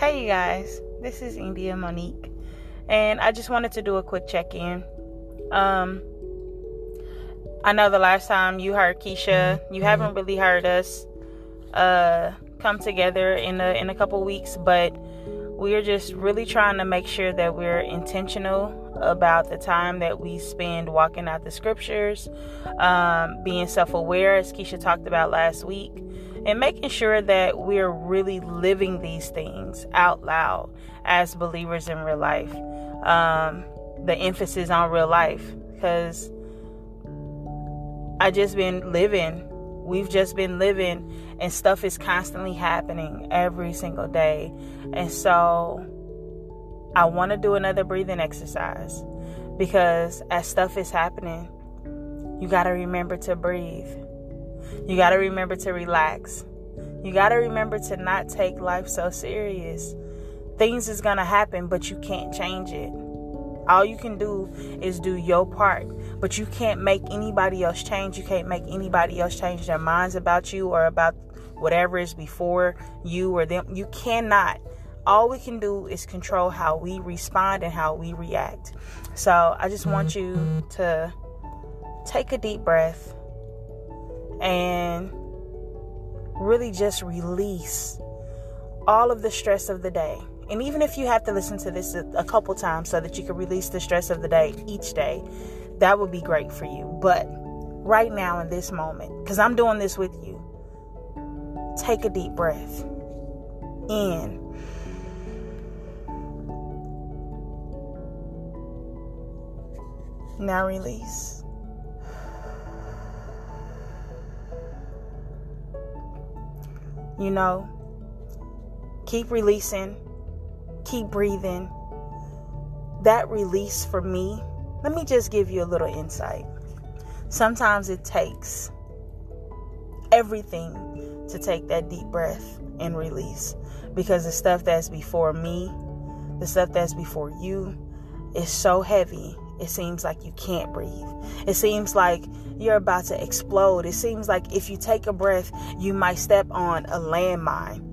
Hey, you guys, this is India Monique, and I just wanted to do a quick check in. Um, I know the last time you heard Keisha, you haven't really heard us uh, come together in a in a couple weeks, but we're just really trying to make sure that we're intentional about the time that we spend walking out the scriptures, um, being self aware, as Keisha talked about last week, and making sure that we're really living these things out loud as believers in real life. Um, the emphasis on real life because I just been living. We've just been living, and stuff is constantly happening every single day. And so, I want to do another breathing exercise because as stuff is happening, you got to remember to breathe. You got to remember to relax. You got to remember to not take life so serious. Things is going to happen, but you can't change it. All you can do is do your part, but you can't make anybody else change. You can't make anybody else change their minds about you or about whatever is before you or them. You cannot. All we can do is control how we respond and how we react. So I just want mm-hmm. you to take a deep breath and really just release all of the stress of the day. And even if you have to listen to this a, couple times so that you can release the stress of the day each day, that would be great for you. But right now, in this moment, because I'm doing this with you, take a deep breath in. Now release. You know, keep releasing, keep breathing. That release for me, let me just give you a little insight. Sometimes it takes everything to take that deep breath and release because the stuff that's before me, the stuff that's before you, is so heavy it seems like you can't breathe. It seems like you're about to explode. It seems like if you take a breath, you might step on a landmine.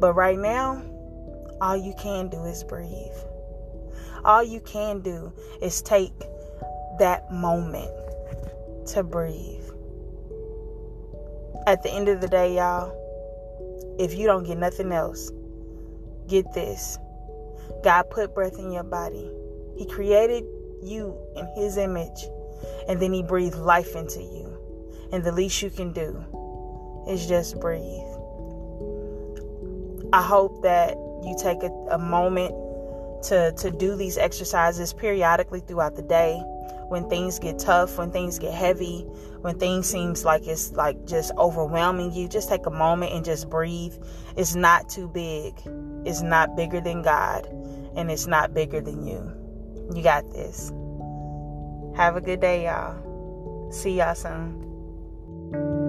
But right now, all you can do is breathe. All you can do is take that moment to breathe. At the end of the day, y'all, if you don't get nothing else, get this. God put breath in your body. He created you in His image, and then He breathed life into you. And the least you can do is just breathe. I hope that you take a, a moment to, to do these exercises periodically throughout the day when things get tough, when things get heavy, when things seems like it's like just overwhelming you, just take a moment and just breathe. It's not too big. It's not bigger than God and it's not bigger than you. You got this. Have a good day, y'all. See y'all soon.